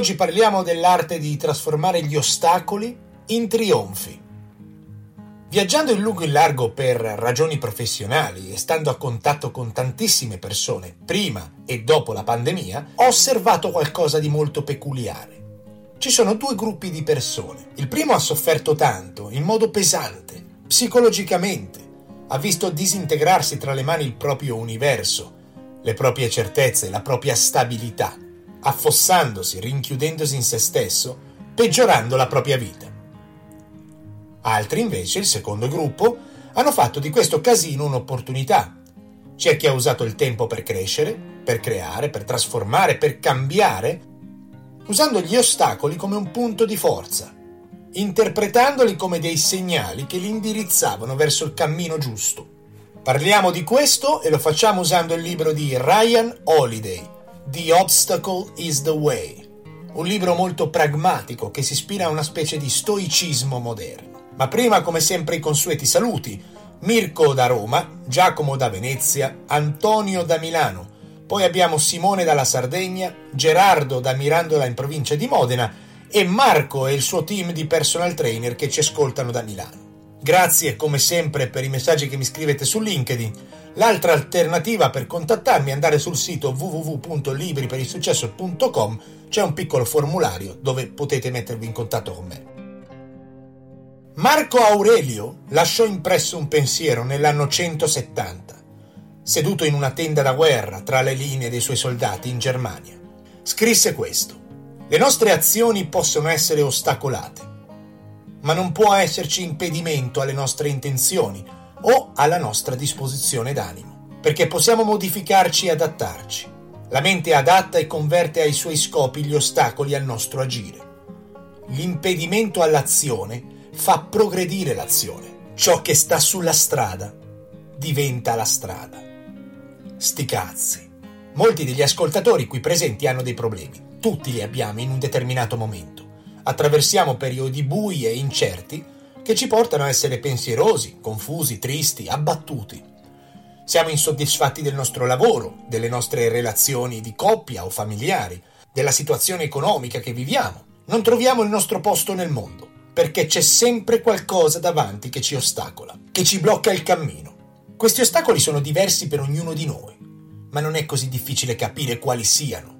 Oggi parliamo dell'arte di trasformare gli ostacoli in trionfi. Viaggiando in lungo e in largo per ragioni professionali e stando a contatto con tantissime persone prima e dopo la pandemia, ho osservato qualcosa di molto peculiare. Ci sono due gruppi di persone. Il primo ha sofferto tanto, in modo pesante, psicologicamente, ha visto disintegrarsi tra le mani il proprio universo, le proprie certezze, la propria stabilità affossandosi, rinchiudendosi in se stesso, peggiorando la propria vita. Altri invece, il secondo gruppo, hanno fatto di questo casino un'opportunità. C'è chi ha usato il tempo per crescere, per creare, per trasformare, per cambiare, usando gli ostacoli come un punto di forza, interpretandoli come dei segnali che li indirizzavano verso il cammino giusto. Parliamo di questo e lo facciamo usando il libro di Ryan Holiday, The Obstacle is the Way, un libro molto pragmatico che si ispira a una specie di stoicismo moderno. Ma prima, come sempre, i consueti saluti. Mirko da Roma, Giacomo da Venezia, Antonio da Milano, poi abbiamo Simone dalla Sardegna, Gerardo da Mirandola in provincia di Modena e Marco e il suo team di personal trainer che ci ascoltano da Milano. Grazie come sempre per i messaggi che mi scrivete su LinkedIn. L'altra alternativa per contattarmi è andare sul sito www.libriperilsuccesso.com, c'è un piccolo formulario dove potete mettervi in contatto con me. Marco Aurelio lasciò impresso un pensiero nell'anno 170, seduto in una tenda da guerra tra le linee dei suoi soldati in Germania. Scrisse questo: Le nostre azioni possono essere ostacolate, ma non può esserci impedimento alle nostre intenzioni o alla nostra disposizione d'animo, perché possiamo modificarci e adattarci. La mente adatta e converte ai suoi scopi gli ostacoli al nostro agire. L'impedimento all'azione fa progredire l'azione. Ciò che sta sulla strada diventa la strada. Sti cazzi. Molti degli ascoltatori qui presenti hanno dei problemi. Tutti li abbiamo in un determinato momento. Attraversiamo periodi bui e incerti che ci portano a essere pensierosi, confusi, tristi, abbattuti. Siamo insoddisfatti del nostro lavoro, delle nostre relazioni di coppia o familiari, della situazione economica che viviamo. Non troviamo il nostro posto nel mondo, perché c'è sempre qualcosa davanti che ci ostacola, che ci blocca il cammino. Questi ostacoli sono diversi per ognuno di noi, ma non è così difficile capire quali siano.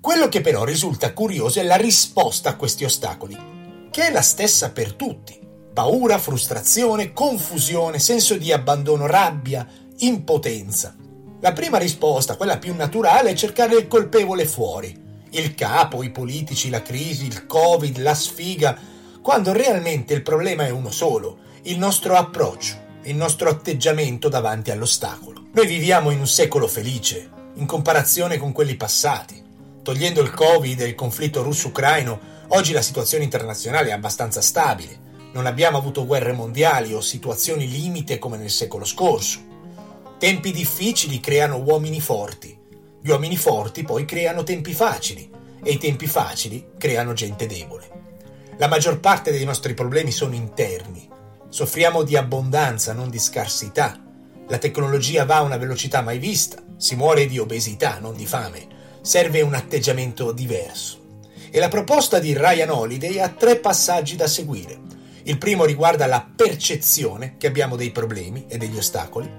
Quello che però risulta curioso è la risposta a questi ostacoli, che è la stessa per tutti. Paura, frustrazione, confusione, senso di abbandono, rabbia, impotenza. La prima risposta, quella più naturale, è cercare il colpevole fuori. Il capo, i politici, la crisi, il covid, la sfiga, quando realmente il problema è uno solo, il nostro approccio, il nostro atteggiamento davanti all'ostacolo. Noi viviamo in un secolo felice, in comparazione con quelli passati. Togliendo il Covid e il conflitto russo-ucraino, oggi la situazione internazionale è abbastanza stabile. Non abbiamo avuto guerre mondiali o situazioni limite come nel secolo scorso. Tempi difficili creano uomini forti. Gli uomini forti poi creano tempi facili e i tempi facili creano gente debole. La maggior parte dei nostri problemi sono interni. Soffriamo di abbondanza, non di scarsità. La tecnologia va a una velocità mai vista. Si muore di obesità, non di fame serve un atteggiamento diverso. E la proposta di Ryan Holiday ha tre passaggi da seguire. Il primo riguarda la percezione che abbiamo dei problemi e degli ostacoli.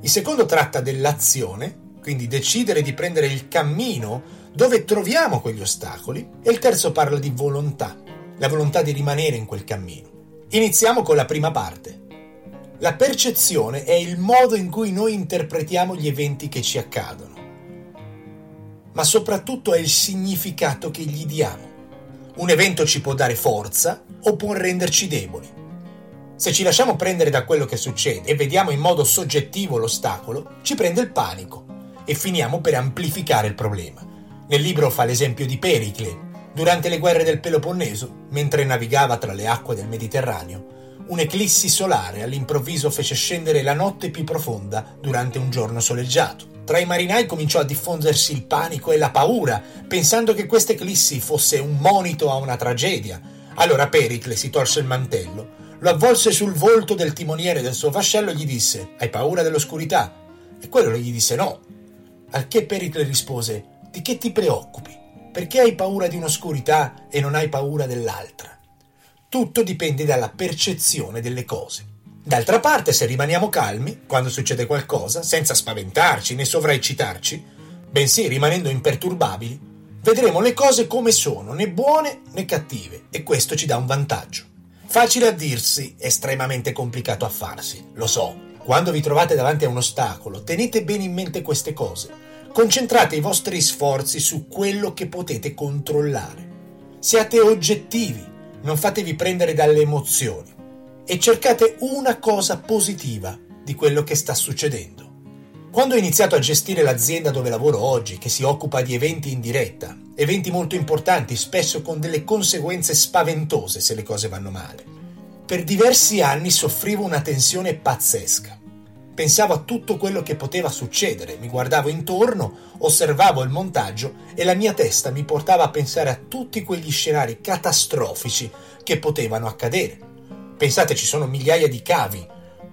Il secondo tratta dell'azione, quindi decidere di prendere il cammino dove troviamo quegli ostacoli. E il terzo parla di volontà, la volontà di rimanere in quel cammino. Iniziamo con la prima parte. La percezione è il modo in cui noi interpretiamo gli eventi che ci accadono ma soprattutto è il significato che gli diamo. Un evento ci può dare forza o può renderci deboli. Se ci lasciamo prendere da quello che succede e vediamo in modo soggettivo l'ostacolo, ci prende il panico e finiamo per amplificare il problema. Nel libro fa l'esempio di Pericle. Durante le guerre del Peloponneso, mentre navigava tra le acque del Mediterraneo, un'eclissi solare all'improvviso fece scendere la notte più profonda durante un giorno soleggiato. Tra i marinai cominciò a diffondersi il panico e la paura, pensando che questa eclissi fosse un monito a una tragedia. Allora Pericle si tolse il mantello, lo avvolse sul volto del timoniere del suo vascello e gli disse: Hai paura dell'oscurità? E quello gli disse no. Al che Pericle rispose: Di che ti preoccupi? Perché hai paura di un'oscurità e non hai paura dell'altra? Tutto dipende dalla percezione delle cose. D'altra parte, se rimaniamo calmi quando succede qualcosa, senza spaventarci né sovraeccitarci, bensì rimanendo imperturbabili, vedremo le cose come sono, né buone né cattive, e questo ci dà un vantaggio. Facile a dirsi, estremamente complicato a farsi, lo so. Quando vi trovate davanti a un ostacolo, tenete bene in mente queste cose. Concentrate i vostri sforzi su quello che potete controllare. Siate oggettivi, non fatevi prendere dalle emozioni e cercate una cosa positiva di quello che sta succedendo. Quando ho iniziato a gestire l'azienda dove lavoro oggi, che si occupa di eventi in diretta, eventi molto importanti, spesso con delle conseguenze spaventose se le cose vanno male, per diversi anni soffrivo una tensione pazzesca. Pensavo a tutto quello che poteva succedere, mi guardavo intorno, osservavo il montaggio e la mia testa mi portava a pensare a tutti quegli scenari catastrofici che potevano accadere Pensate, ci sono migliaia di cavi.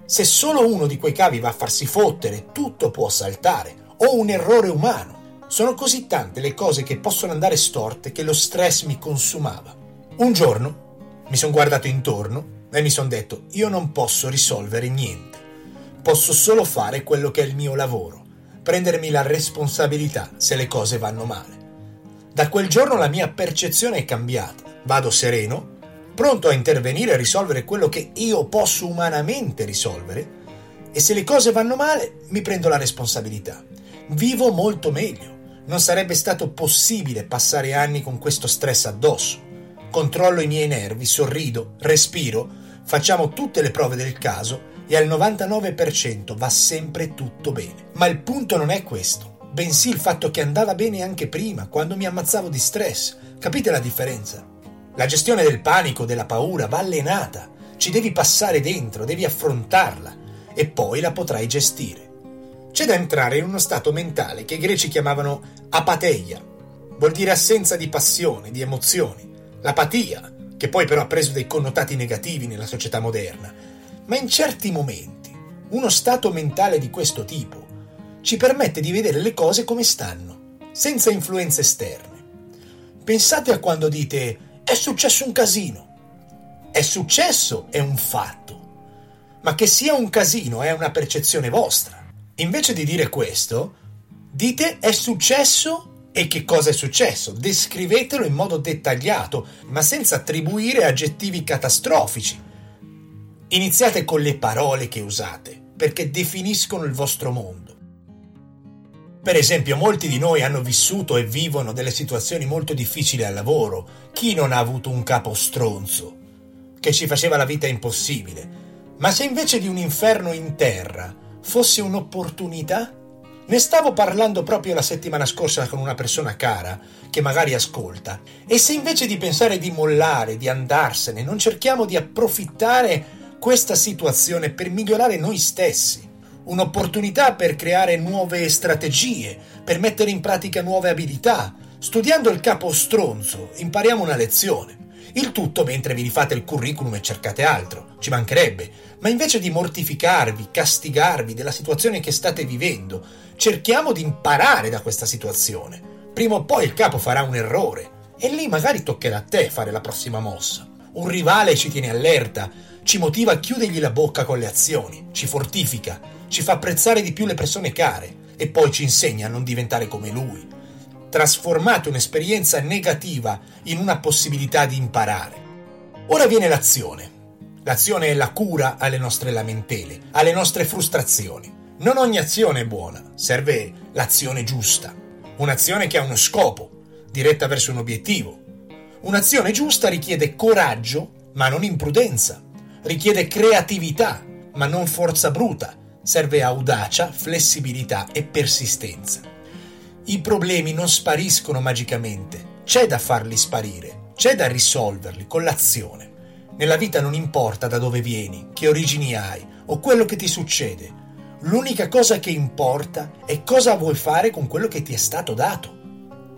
Se solo uno di quei cavi va a farsi fottere, tutto può saltare. O un errore umano. Sono così tante le cose che possono andare storte che lo stress mi consumava. Un giorno mi sono guardato intorno e mi sono detto, io non posso risolvere niente. Posso solo fare quello che è il mio lavoro, prendermi la responsabilità se le cose vanno male. Da quel giorno la mia percezione è cambiata. Vado sereno, pronto a intervenire e risolvere quello che io posso umanamente risolvere e se le cose vanno male mi prendo la responsabilità. Vivo molto meglio. Non sarebbe stato possibile passare anni con questo stress addosso. Controllo i miei nervi, sorrido, respiro, facciamo tutte le prove del caso e al 99% va sempre tutto bene. Ma il punto non è questo, bensì il fatto che andava bene anche prima, quando mi ammazzavo di stress. Capite la differenza? La gestione del panico, della paura va allenata, ci devi passare dentro, devi affrontarla e poi la potrai gestire. C'è da entrare in uno stato mentale che i greci chiamavano apateia, vuol dire assenza di passione, di emozioni, l'apatia, che poi però ha preso dei connotati negativi nella società moderna, ma in certi momenti uno stato mentale di questo tipo ci permette di vedere le cose come stanno, senza influenze esterne. Pensate a quando dite è successo un casino. È successo, è un fatto. Ma che sia un casino è una percezione vostra. Invece di dire questo, dite è successo e che cosa è successo. Descrivetelo in modo dettagliato, ma senza attribuire aggettivi catastrofici. Iniziate con le parole che usate, perché definiscono il vostro mondo. Per esempio, molti di noi hanno vissuto e vivono delle situazioni molto difficili al lavoro. Chi non ha avuto un capo stronzo, che ci faceva la vita impossibile? Ma se invece di un inferno in terra fosse un'opportunità? Ne stavo parlando proprio la settimana scorsa con una persona cara, che magari ascolta, e se invece di pensare di mollare, di andarsene, non cerchiamo di approfittare questa situazione per migliorare noi stessi? un'opportunità per creare nuove strategie, per mettere in pratica nuove abilità. Studiando il capo stronzo impariamo una lezione. Il tutto mentre vi rifate il curriculum e cercate altro, ci mancherebbe, ma invece di mortificarvi, castigarvi della situazione che state vivendo, cerchiamo di imparare da questa situazione. Prima o poi il capo farà un errore e lì magari toccherà a te fare la prossima mossa. Un rivale ci tiene allerta, ci motiva a chiudergli la bocca con le azioni, ci fortifica, ci fa apprezzare di più le persone care e poi ci insegna a non diventare come lui. Trasformate un'esperienza negativa in una possibilità di imparare. Ora viene l'azione. L'azione è la cura alle nostre lamentele, alle nostre frustrazioni. Non ogni azione è buona, serve l'azione giusta, un'azione che ha uno scopo, diretta verso un obiettivo. Un'azione giusta richiede coraggio, ma non imprudenza, richiede creatività, ma non forza bruta, serve audacia, flessibilità e persistenza. I problemi non spariscono magicamente, c'è da farli sparire, c'è da risolverli con l'azione. Nella vita non importa da dove vieni, che origini hai o quello che ti succede. L'unica cosa che importa è cosa vuoi fare con quello che ti è stato dato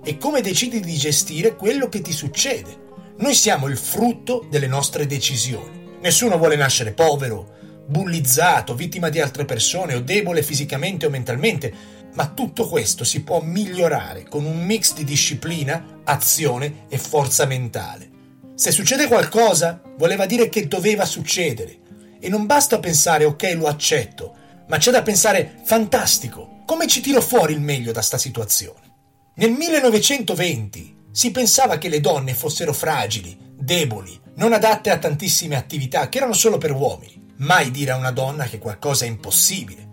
e come decidi di gestire quello che ti succede. Noi siamo il frutto delle nostre decisioni. Nessuno vuole nascere povero, bullizzato, vittima di altre persone o debole fisicamente o mentalmente. Ma tutto questo si può migliorare con un mix di disciplina, azione e forza mentale. Se succede qualcosa, voleva dire che doveva succedere. E non basta pensare ok, lo accetto, ma c'è da pensare fantastico, come ci tiro fuori il meglio da sta situazione? Nel 1920 si pensava che le donne fossero fragili, deboli, non adatte a tantissime attività che erano solo per uomini. Mai dire a una donna che qualcosa è impossibile.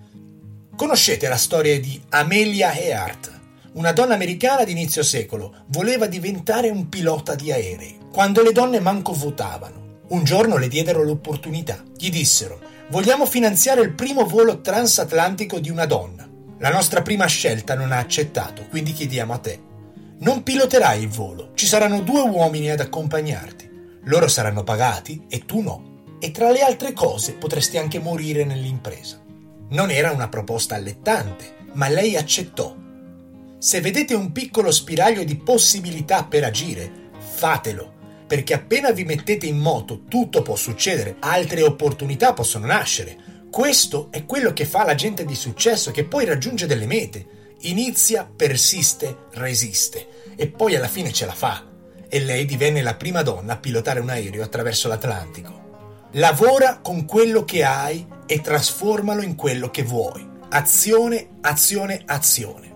Conoscete la storia di Amelia Earhart, una donna americana di inizio secolo, voleva diventare un pilota di aerei, quando le donne manco votavano. Un giorno le diedero l'opportunità. Gli dissero: Vogliamo finanziare il primo volo transatlantico di una donna. La nostra prima scelta non ha accettato, quindi chiediamo a te. Non piloterai il volo, ci saranno due uomini ad accompagnarti. Loro saranno pagati e tu no. E tra le altre cose potresti anche morire nell'impresa. Non era una proposta allettante, ma lei accettò. Se vedete un piccolo spiraglio di possibilità per agire, fatelo, perché appena vi mettete in moto tutto può succedere, altre opportunità possono nascere. Questo è quello che fa la gente di successo che poi raggiunge delle mete. Inizia, persiste, resiste e poi alla fine ce la fa. E lei divenne la prima donna a pilotare un aereo attraverso l'Atlantico. Lavora con quello che hai e trasformalo in quello che vuoi. Azione, azione, azione.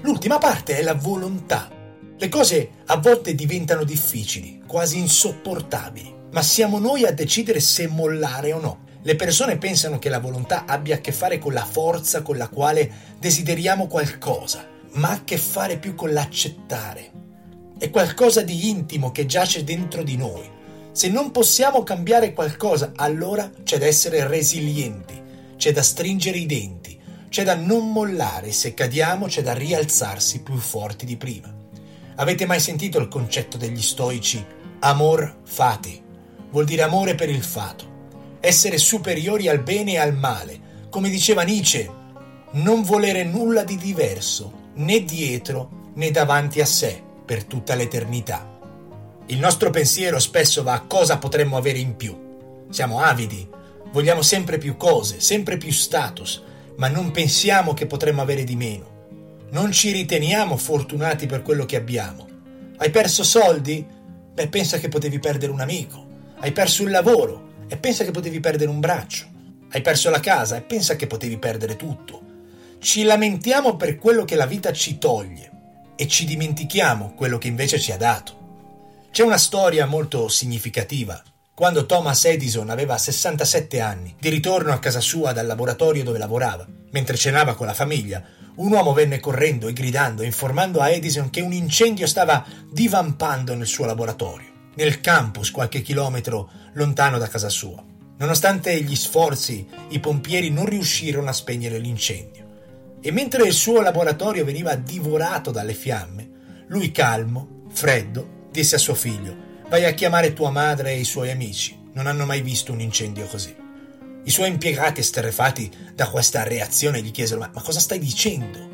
L'ultima parte è la volontà. Le cose a volte diventano difficili, quasi insopportabili, ma siamo noi a decidere se mollare o no. Le persone pensano che la volontà abbia a che fare con la forza con la quale desideriamo qualcosa, ma ha a che fare più con l'accettare. È qualcosa di intimo che giace dentro di noi. Se non possiamo cambiare qualcosa, allora c'è da essere resilienti, c'è da stringere i denti, c'è da non mollare, se cadiamo c'è da rialzarsi più forti di prima. Avete mai sentito il concetto degli stoici? Amor fati? Vuol dire amore per il fato, essere superiori al bene e al male, come diceva Nietzsche, non volere nulla di diverso, né dietro né davanti a sé, per tutta l'eternità. Il nostro pensiero spesso va a cosa potremmo avere in più. Siamo avidi, vogliamo sempre più cose, sempre più status, ma non pensiamo che potremmo avere di meno. Non ci riteniamo fortunati per quello che abbiamo. Hai perso soldi? Beh, pensa che potevi perdere un amico. Hai perso il lavoro? E pensa che potevi perdere un braccio. Hai perso la casa? E pensa che potevi perdere tutto. Ci lamentiamo per quello che la vita ci toglie e ci dimentichiamo quello che invece ci ha dato. C'è una storia molto significativa. Quando Thomas Edison aveva 67 anni, di ritorno a casa sua dal laboratorio dove lavorava, mentre cenava con la famiglia, un uomo venne correndo e gridando, informando a Edison che un incendio stava divampando nel suo laboratorio, nel campus qualche chilometro lontano da casa sua. Nonostante gli sforzi, i pompieri non riuscirono a spegnere l'incendio. E mentre il suo laboratorio veniva divorato dalle fiamme, lui calmo, freddo, disse a suo figlio, vai a chiamare tua madre e i suoi amici, non hanno mai visto un incendio così. I suoi impiegati, esterrefatti da questa reazione, gli chiesero, ma, ma cosa stai dicendo?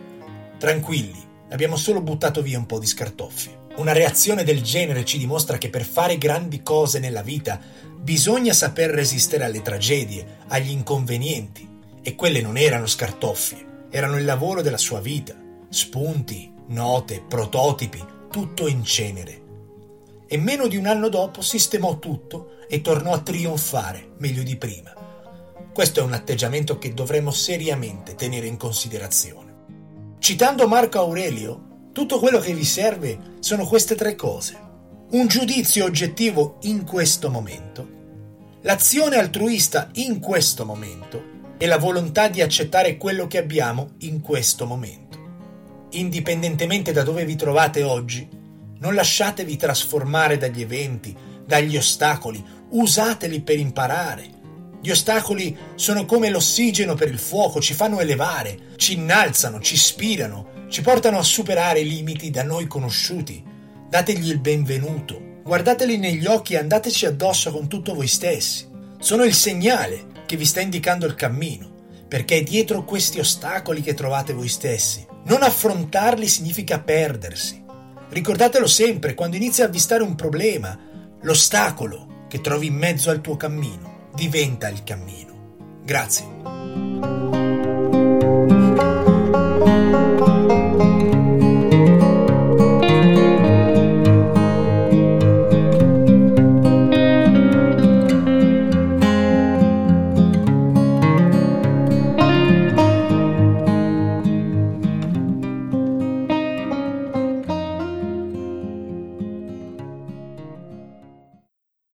Tranquilli, abbiamo solo buttato via un po' di scartoffie. Una reazione del genere ci dimostra che per fare grandi cose nella vita bisogna saper resistere alle tragedie, agli inconvenienti. E quelle non erano scartoffie, erano il lavoro della sua vita. Spunti, note, prototipi, tutto in cenere e meno di un anno dopo sistemò tutto e tornò a trionfare meglio di prima. Questo è un atteggiamento che dovremmo seriamente tenere in considerazione. Citando Marco Aurelio, tutto quello che vi serve sono queste tre cose. Un giudizio oggettivo in questo momento, l'azione altruista in questo momento e la volontà di accettare quello che abbiamo in questo momento. Indipendentemente da dove vi trovate oggi, non lasciatevi trasformare dagli eventi, dagli ostacoli, usateli per imparare. Gli ostacoli sono come l'ossigeno per il fuoco, ci fanno elevare, ci innalzano, ci ispirano, ci portano a superare i limiti da noi conosciuti. Dategli il benvenuto, guardateli negli occhi e andateci addosso con tutto voi stessi. Sono il segnale che vi sta indicando il cammino, perché è dietro questi ostacoli che trovate voi stessi. Non affrontarli significa perdersi. Ricordatelo sempre quando inizi a avvistare un problema, l'ostacolo che trovi in mezzo al tuo cammino diventa il cammino. Grazie.